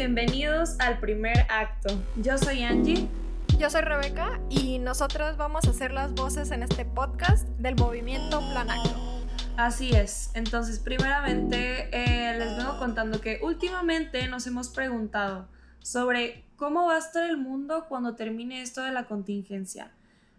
bienvenidos al primer acto. Yo soy Angie. Yo soy Rebeca y nosotros vamos a ser las voces en este podcast del movimiento Plan Acto. Así es. Entonces, primeramente, eh, les vengo contando que últimamente nos hemos preguntado sobre cómo va a estar el mundo cuando termine esto de la contingencia.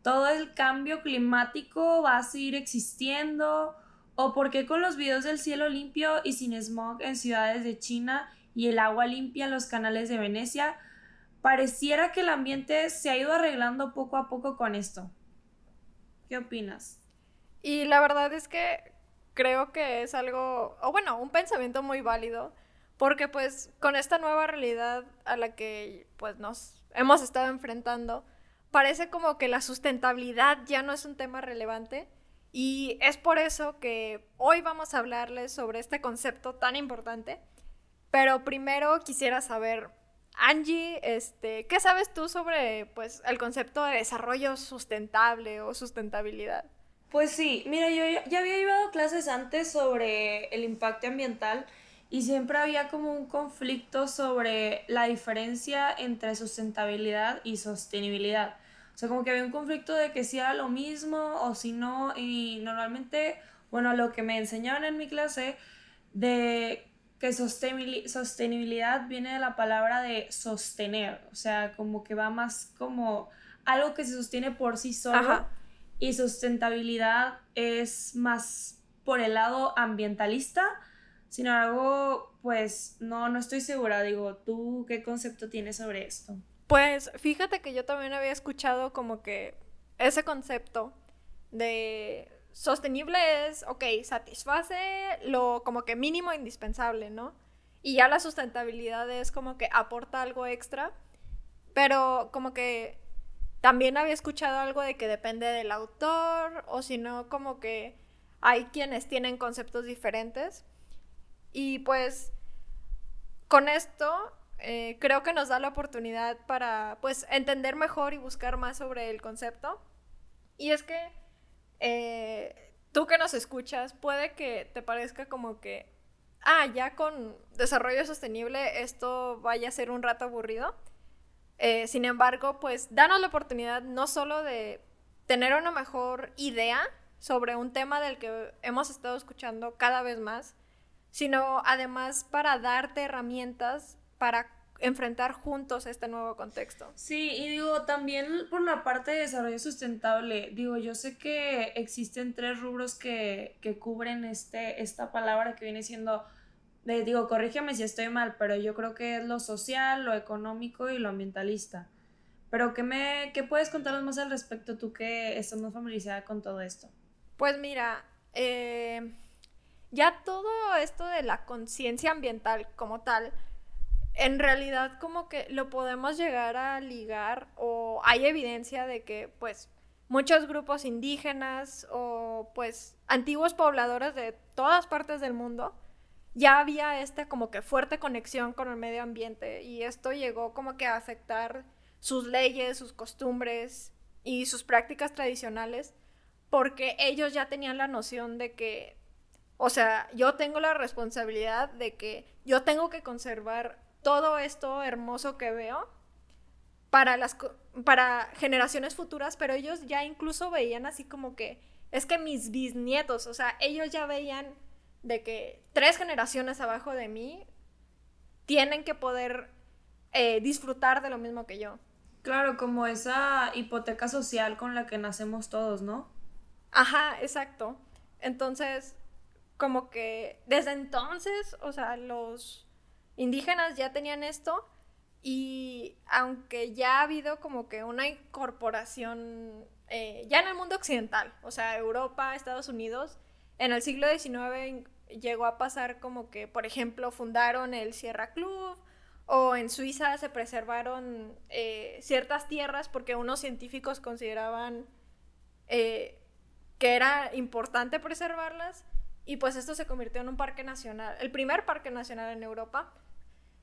¿Todo el cambio climático va a seguir existiendo? ¿O por qué con los videos del cielo limpio y sin smog en ciudades de China y el agua limpia en los canales de Venecia, pareciera que el ambiente se ha ido arreglando poco a poco con esto. ¿Qué opinas? Y la verdad es que creo que es algo, o bueno, un pensamiento muy válido, porque pues con esta nueva realidad a la que pues nos hemos estado enfrentando, parece como que la sustentabilidad ya no es un tema relevante. Y es por eso que hoy vamos a hablarles sobre este concepto tan importante pero primero quisiera saber, Angie, este, ¿qué sabes tú sobre pues, el concepto de desarrollo sustentable o sustentabilidad? Pues sí, mira, yo ya había llevado clases antes sobre el impacto ambiental y siempre había como un conflicto sobre la diferencia entre sustentabilidad y sostenibilidad. O sea, como que había un conflicto de que si era lo mismo o si no, y normalmente, bueno, lo que me enseñaban en mi clase de que sostenibilidad viene de la palabra de sostener, o sea, como que va más como algo que se sostiene por sí solo y sustentabilidad es más por el lado ambientalista. Sin embargo, pues no, no estoy segura. Digo, ¿tú qué concepto tienes sobre esto? Pues fíjate que yo también había escuchado como que ese concepto de sostenible es, ok, satisface lo como que mínimo indispensable, ¿no? Y ya la sustentabilidad es como que aporta algo extra, pero como que también había escuchado algo de que depende del autor, o si no, como que hay quienes tienen conceptos diferentes. Y pues con esto eh, creo que nos da la oportunidad para pues entender mejor y buscar más sobre el concepto. Y es que eh, tú que nos escuchas, puede que te parezca como que, ah, ya con desarrollo sostenible esto vaya a ser un rato aburrido. Eh, sin embargo, pues danos la oportunidad no solo de tener una mejor idea sobre un tema del que hemos estado escuchando cada vez más, sino además para darte herramientas para enfrentar juntos este nuevo contexto. Sí, y digo, también por la parte de desarrollo sustentable, digo, yo sé que existen tres rubros que, cubren este, esta palabra que viene siendo, digo, corrígeme si estoy mal, pero yo creo que es lo social, lo económico y lo ambientalista. Pero ¿qué, me, qué puedes contarnos más al respecto tú que estás más familiarizada con todo esto? Pues mira, eh, ya todo esto de la conciencia ambiental como tal, en realidad como que lo podemos llegar a ligar o hay evidencia de que pues muchos grupos indígenas o pues antiguos pobladores de todas partes del mundo ya había esta como que fuerte conexión con el medio ambiente y esto llegó como que a afectar sus leyes, sus costumbres y sus prácticas tradicionales porque ellos ya tenían la noción de que o sea, yo tengo la responsabilidad de que yo tengo que conservar todo esto hermoso que veo para las para generaciones futuras, pero ellos ya incluso veían así como que es que mis bisnietos, o sea, ellos ya veían de que tres generaciones abajo de mí tienen que poder eh, disfrutar de lo mismo que yo. Claro, como esa hipoteca social con la que nacemos todos, ¿no? Ajá, exacto. Entonces, como que desde entonces, o sea, los indígenas ya tenían esto y aunque ya ha habido como que una incorporación eh, ya en el mundo occidental, o sea, Europa, Estados Unidos, en el siglo XIX llegó a pasar como que, por ejemplo, fundaron el Sierra Club o en Suiza se preservaron eh, ciertas tierras porque unos científicos consideraban eh, que era importante preservarlas y pues esto se convirtió en un parque nacional, el primer parque nacional en Europa.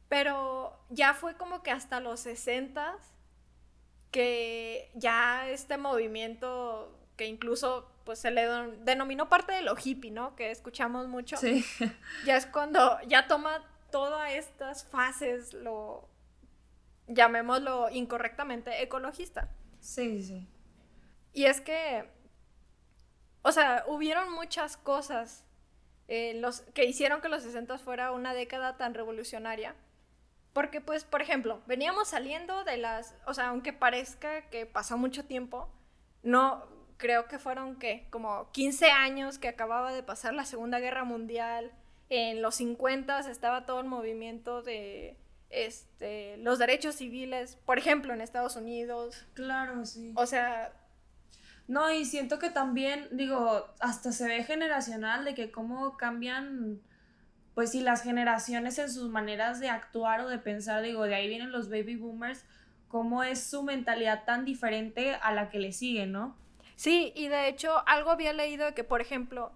Pero ya fue como que hasta los 60 que ya este movimiento que incluso pues se le denominó parte de lo hippie, ¿no? Que escuchamos mucho. Sí. Ya es cuando ya toma todas estas fases, lo llamémoslo incorrectamente, ecologista. Sí, sí. Y es que, o sea, hubieron muchas cosas eh, los, que hicieron que los 60 fuera una década tan revolucionaria. Porque, pues, por ejemplo, veníamos saliendo de las, o sea, aunque parezca que pasó mucho tiempo, no, creo que fueron, ¿qué? Como 15 años que acababa de pasar la Segunda Guerra Mundial. En los 50 estaba todo el movimiento de este, los derechos civiles, por ejemplo, en Estados Unidos. Claro, sí. O sea, no, y siento que también, digo, hasta se ve generacional de que cómo cambian, pues sí, las generaciones en sus maneras de actuar o de pensar, digo, de ahí vienen los baby boomers, cómo es su mentalidad tan diferente a la que le sigue, ¿no? Sí, y de hecho algo había leído que, por ejemplo,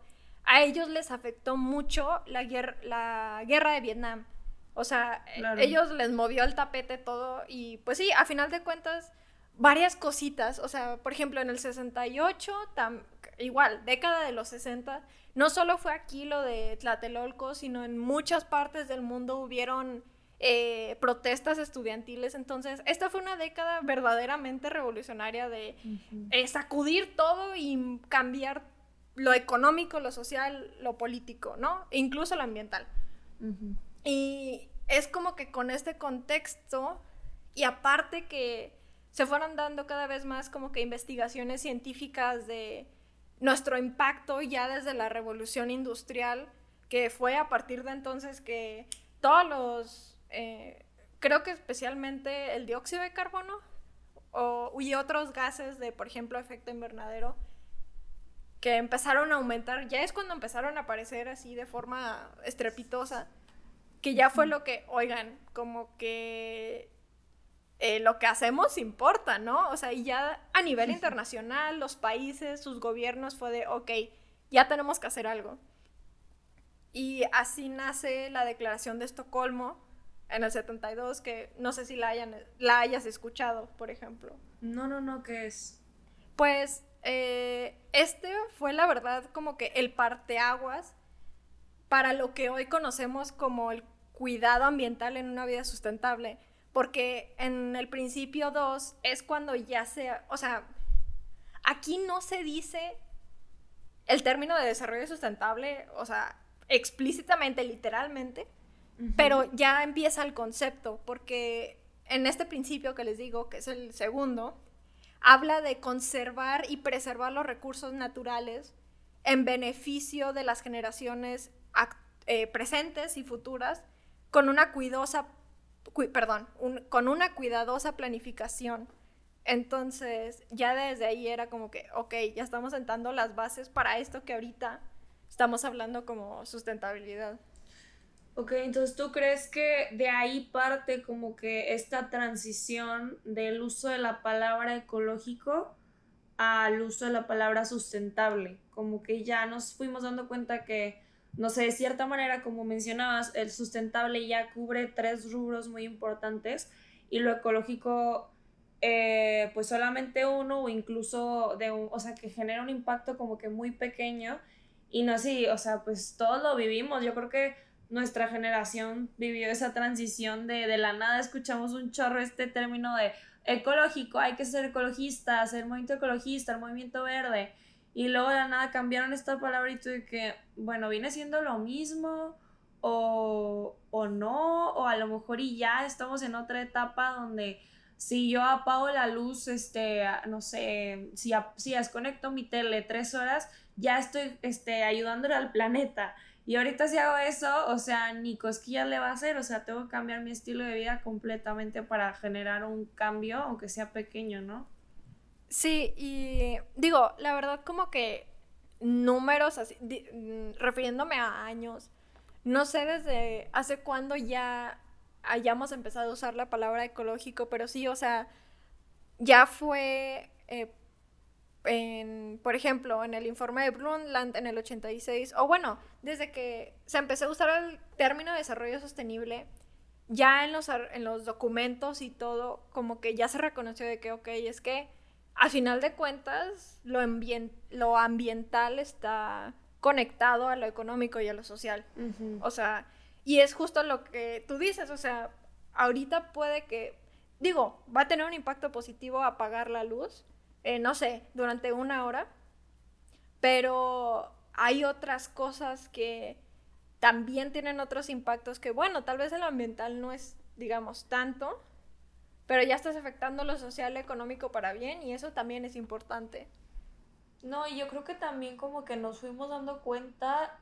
a ellos les afectó mucho la guerra, la guerra de Vietnam. O sea, ellos les movió el tapete todo y pues sí, a final de cuentas varias cositas, o sea, por ejemplo, en el 68, igual, década de los 60, no solo fue aquí lo de Tlatelolco, sino en muchas partes del mundo hubieron eh, protestas estudiantiles, entonces esta fue una década verdaderamente revolucionaria de eh, sacudir todo y cambiar lo económico, lo social, lo político, ¿no? E incluso lo ambiental. Y es como que con este contexto, y aparte que se fueron dando cada vez más como que investigaciones científicas de nuestro impacto ya desde la revolución industrial, que fue a partir de entonces que todos los, eh, creo que especialmente el dióxido de carbono o, y otros gases de, por ejemplo, efecto invernadero, que empezaron a aumentar, ya es cuando empezaron a aparecer así de forma estrepitosa, que ya fue lo que, oigan, como que eh, lo que hacemos importa, ¿no? O sea, y ya a nivel internacional, los países, sus gobiernos fue de, ok, ya tenemos que hacer algo. Y así nace la Declaración de Estocolmo en el 72, que no sé si la, hayan, la hayas escuchado, por ejemplo. No, no, no, ¿qué es? Pues eh, este fue la verdad como que el parteaguas para lo que hoy conocemos como el cuidado ambiental en una vida sustentable porque en el principio 2 es cuando ya se, o sea, aquí no se dice el término de desarrollo sustentable, o sea, explícitamente, literalmente, pero ya empieza el concepto, porque en este principio que les digo, que es el segundo, habla de conservar y preservar los recursos naturales en beneficio de las generaciones eh, presentes y futuras con una cuidosa perdón, con una cuidadosa planificación. Entonces, ya desde ahí era como que, ok, ya estamos sentando las bases para esto que ahorita estamos hablando como sustentabilidad. Ok, entonces tú crees que de ahí parte como que esta transición del uso de la palabra ecológico al uso de la palabra sustentable, como que ya nos fuimos dando cuenta que no sé, de cierta manera, como mencionabas, el sustentable ya cubre tres rubros muy importantes y lo ecológico, eh, pues solamente uno o incluso de un, o sea, que genera un impacto como que muy pequeño. Y no así, o sea, pues todos lo vivimos, yo creo que nuestra generación vivió esa transición de, de la nada escuchamos un chorro este término de ecológico, hay que ser ecologista, hacer movimiento ecologista, el movimiento verde y luego de la nada cambiaron esta palabra y tú de que, bueno, viene siendo lo mismo o, o no, o a lo mejor y ya estamos en otra etapa donde si yo apago la luz, este, no sé, si, si desconecto mi tele tres horas, ya estoy este, ayudándole al planeta. Y ahorita si hago eso, o sea, ni cosquillas le va a hacer, o sea, tengo que cambiar mi estilo de vida completamente para generar un cambio, aunque sea pequeño, ¿no? Sí, y digo, la verdad como que números así, mm, refiriéndome a años, no sé desde hace cuándo ya hayamos empezado a usar la palabra ecológico, pero sí, o sea, ya fue, eh, en, por ejemplo, en el informe de Brundtland en el 86, o bueno, desde que se empezó a usar el término de desarrollo sostenible, ya en los, en los documentos y todo, como que ya se reconoció de que, ok, es que a final de cuentas, lo, lo ambiental está conectado a lo económico y a lo social. O sea, Y es justo lo que tú dices, o sea, ahorita puede que, digo, va a tener un impacto positivo apagar la luz, eh, no sé, durante una hora, pero hay otras cosas que también tienen otros impactos que, bueno, tal vez el ambiental no es, digamos, tanto, pero ya estás afectando lo social, económico para bien y eso también es importante. No, y yo creo que también como que nos fuimos dando cuenta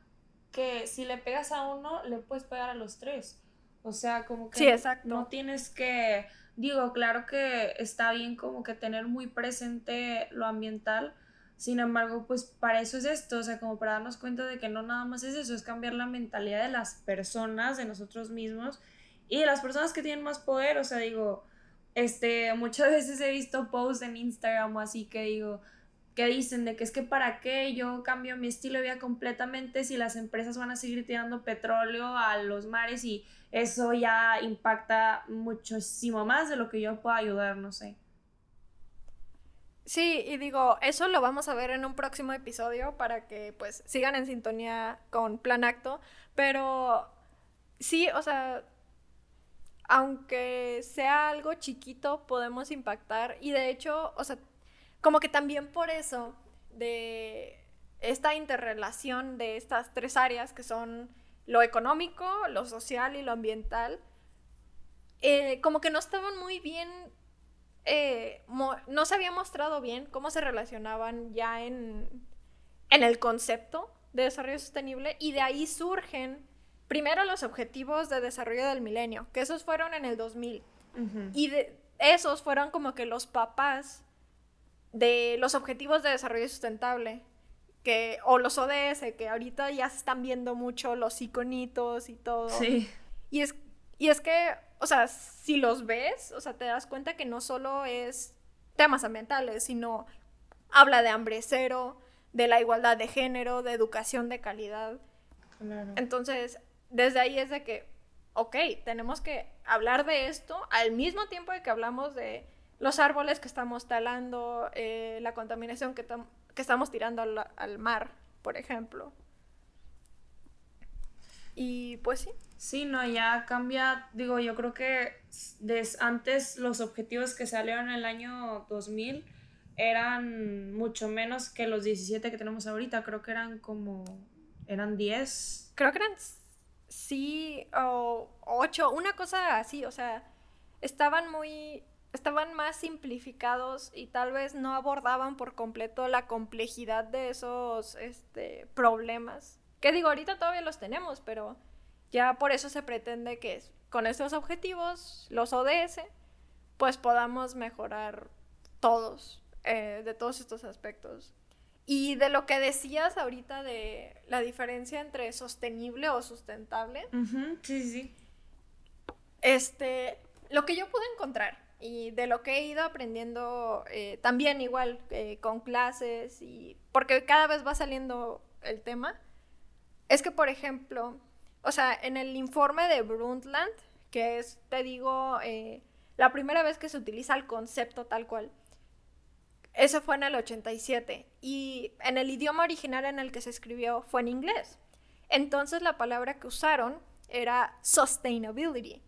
que si le pegas a uno, le puedes pegar a los tres. O sea, como que sí, exacto. no tienes que, digo, claro que está bien como que tener muy presente lo ambiental, sin embargo, pues para eso es esto, o sea, como para darnos cuenta de que no nada más es eso, es cambiar la mentalidad de las personas, de nosotros mismos y de las personas que tienen más poder, o sea, digo, este, muchas veces he visto posts en Instagram o así que digo, que dicen de que es que para qué yo cambio mi estilo de vida completamente si las empresas van a seguir tirando petróleo a los mares y eso ya impacta muchísimo más de lo que yo puedo ayudar, no sé. Sí, y digo, eso lo vamos a ver en un próximo episodio para que pues sigan en sintonía con Plan Acto, pero sí, o sea, aunque sea algo chiquito, podemos impactar. Y de hecho, o sea, como que también por eso de esta interrelación de estas tres áreas que son lo económico, lo social y lo ambiental, eh, como que no estaban muy bien eh, no se había mostrado bien cómo se relacionaban ya en, en el concepto de desarrollo sostenible y de ahí surgen primero los objetivos de desarrollo del milenio, que esos fueron en el 2000. Y de, esos fueron como que los papás de los objetivos de desarrollo sustentable, que, o los ODS, que ahorita ya se están viendo mucho los iconitos y todo. Sí. Y es, y es que o sea, si los ves, o sea, te das cuenta que no solo es temas ambientales, sino habla de hambre cero, de la igualdad de género, de educación de calidad. Entonces, desde ahí es de que, ok, tenemos que hablar de esto al mismo tiempo de que hablamos de los árboles que estamos talando, eh, la contaminación que, que estamos tirando al, al mar, por ejemplo. Y pues sí. Sí, no, ya cambia, digo, yo creo que antes los objetivos que salieron en el año 2000 eran mucho menos que los 17 que tenemos ahorita, creo que eran como, eran 10. Creo que eran, sí, o 8, una cosa así, o sea, estaban muy, estaban más simplificados y tal vez no abordaban por completo la complejidad de esos este, problemas. Que digo, ahorita todavía los tenemos, pero ya por eso se pretende que con estos objetivos, los ODS, pues podamos mejorar todos, eh, de todos estos aspectos. Y de lo que decías ahorita de la diferencia entre sostenible o sustentable. sí, sí. Este, lo que yo pude encontrar y de lo que he ido aprendiendo eh, también igual eh, con clases y porque cada vez va saliendo el tema, es que por ejemplo, o sea, en el informe de Brundtland, que es, te digo, eh, la primera vez que se utiliza el concepto tal cual, eso fue en el 87 y en el idioma original en el que se escribió fue en inglés. Entonces la palabra que usaron era sustainability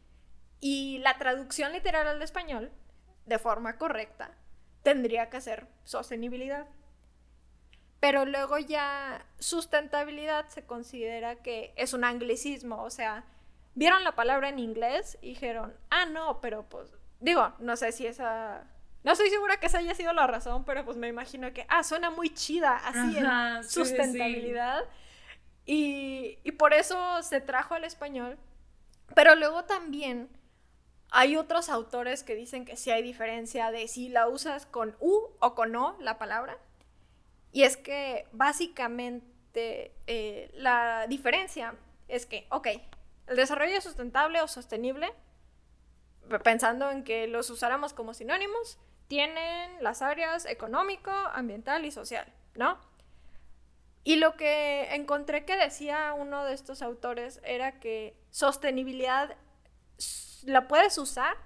y la traducción literal al español, de forma correcta, tendría que ser sostenibilidad. Pero luego ya sustentabilidad se considera que es un anglicismo, o sea, vieron la palabra en inglés y dijeron, ah, no, pero pues, digo, no sé si esa... No estoy segura que esa haya sido la razón, pero pues me imagino que, ah, suena muy chida, así en sustentabilidad. Y, y por eso se trajo al español. Pero luego también hay otros autores que dicen que sí hay diferencia de si la usas con U o con O la palabra. Y es que básicamente eh, la diferencia es que, ok, el desarrollo sustentable o sostenible, pensando en que los usáramos como sinónimos, tienen las áreas económico, ambiental y social, ¿no? Y lo que encontré que decía uno de estos autores era que sostenibilidad la puedes usar,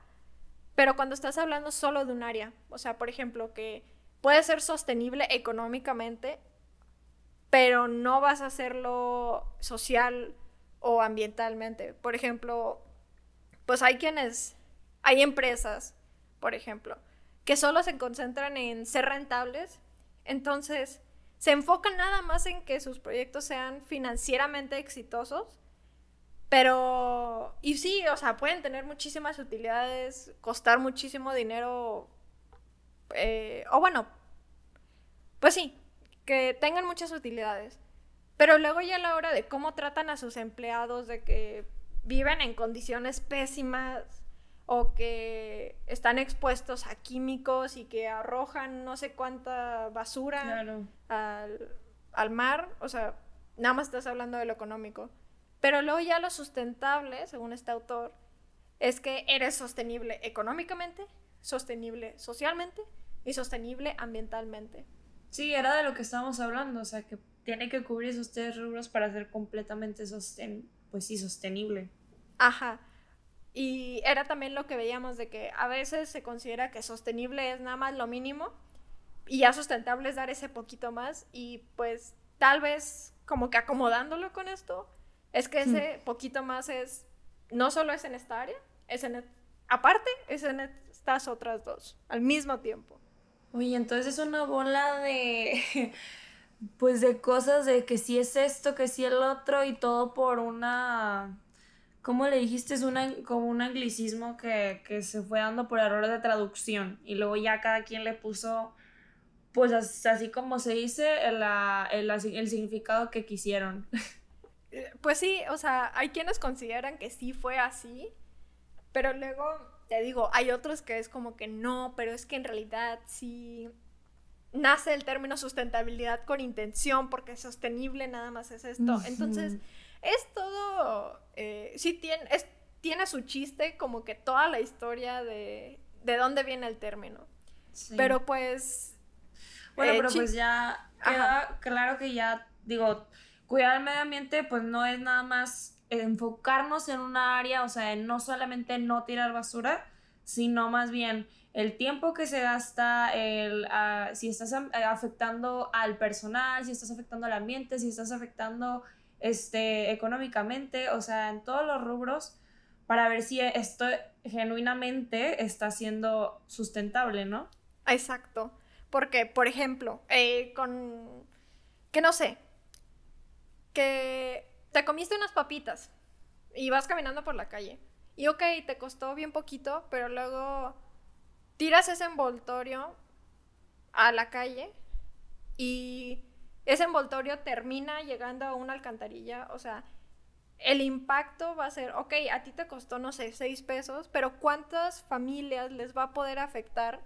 pero cuando estás hablando solo de un área. O sea, por ejemplo, que puede ser sostenible económicamente, pero no vas a hacerlo social o ambientalmente. Por ejemplo, pues hay quienes, hay empresas, por ejemplo, que solo se concentran en ser rentables, entonces se enfocan nada más en que sus proyectos sean financieramente exitosos, pero, y sí, o sea, pueden tener muchísimas utilidades, costar muchísimo dinero, eh, o bueno, pues sí, que tengan muchas utilidades. Pero luego ya a la hora de cómo tratan a sus empleados, de que viven en condiciones pésimas o que están expuestos a químicos y que arrojan no sé cuánta basura al, al mar, o sea, nada más estás hablando de lo económico. Pero luego ya lo sustentable, según este autor, es que eres sostenible económicamente, sostenible socialmente y sostenible ambientalmente. Sí, era de lo que estábamos hablando, o sea, que tiene que cubrir esos tres rubros para ser completamente sosten pues sí, sostenible. Ajá. Y era también lo que veíamos de que a veces se considera que sostenible es nada más lo mínimo y ya sustentable es dar ese poquito más y pues tal vez como que acomodándolo con esto es que ese poquito más es no solo es en esta área, es en aparte es en estas otras dos al mismo tiempo. Oye, entonces es una bola de pues de cosas de que si es esto, que si el otro y todo por una, ¿cómo le dijiste? Es una, como un anglicismo que, se fue dando por error de traducción y luego ya cada quien le puso, pues así, como se dice, el, el, significado que quisieron. Eh, pues sí, o sea, hay quienes consideran que sí fue así, pero luego, te digo, hay otros que es como que no, pero es que en realidad sí nace el término sustentabilidad con intención, porque sostenible nada más es esto. Entonces, es todo, eh, sí tiene, es, tiene su chiste como que toda la historia de, de dónde viene el término. Pero pues... Bueno, eh, pero pues ya queda claro que ya, digo, cuidar el medio ambiente pues no es nada más enfocarnos en una área, o sea, no solamente no tirar basura, sino más bien el tiempo que se gasta, el, ah, si estás eh, afectando al personal, si estás afectando al ambiente, si estás afectando este, económicamente, o sea, en todos los rubros, para ver si esto genuinamente está siendo sustentable, ¿no? Exacto. Porque, por ejemplo, eh, con, que no sé, que te comiste unas papitas y vas caminando por la calle. Y ok, te costó bien poquito, pero luego tiras ese envoltorio a la calle y ese envoltorio termina llegando a una alcantarilla, o sea, el impacto va a ser, ok, a ti te costó, no sé, seis pesos, pero ¿cuántas familias les va a poder afectar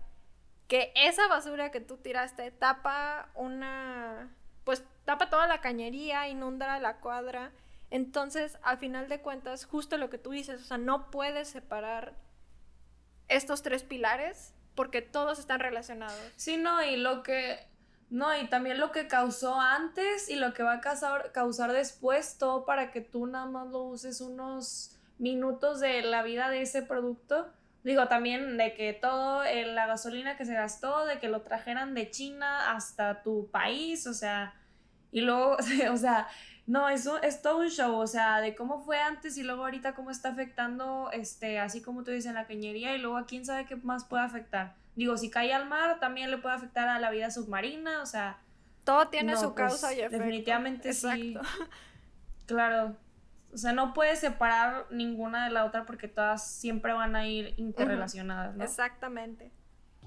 que esa basura que tú tiraste tapa una, pues tapa toda la cañería, inunda la cuadra? Entonces, al final de cuentas, justo lo que tú dices, o sea, no puedes separar estos tres pilares porque todos están relacionados. Sí, no, y lo que... No, y también lo que causó antes y lo que va a causar, causar después, todo para que tú nada más lo uses unos minutos de la vida de ese producto. Digo, también de que todo, la gasolina que se gastó, de que lo trajeran de China hasta tu país, o sea, y luego, o sea, no, es todo un show, o sea, de cómo fue antes y luego ahorita cómo está afectando, este, así como tú dices, en la cañería y luego a quién sabe qué más puede afectar. Digo, si cae al mar, también le puede afectar a la vida submarina, o sea... Todo tiene su pues, causa y efecto. Definitivamente sí. Claro. O sea, no puedes separar ninguna de la otra porque todas siempre van a ir interrelacionadas, ¿no? Exactamente.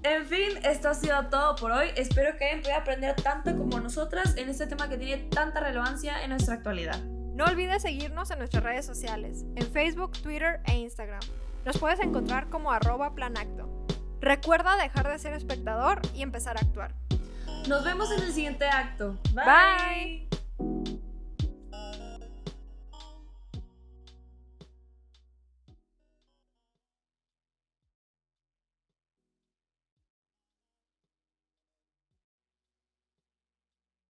En fin, esto ha sido todo por hoy. Espero que hayan podido aprender tanto como nosotras en este tema que tiene tanta relevancia en nuestra actualidad. No olvides seguirnos en nuestras redes sociales, en Facebook, Twitter e Instagram. Nos puedes encontrar como arroba planacto. Recuerda dejar de ser espectador y empezar a actuar. Nos vemos en el siguiente acto. Bye.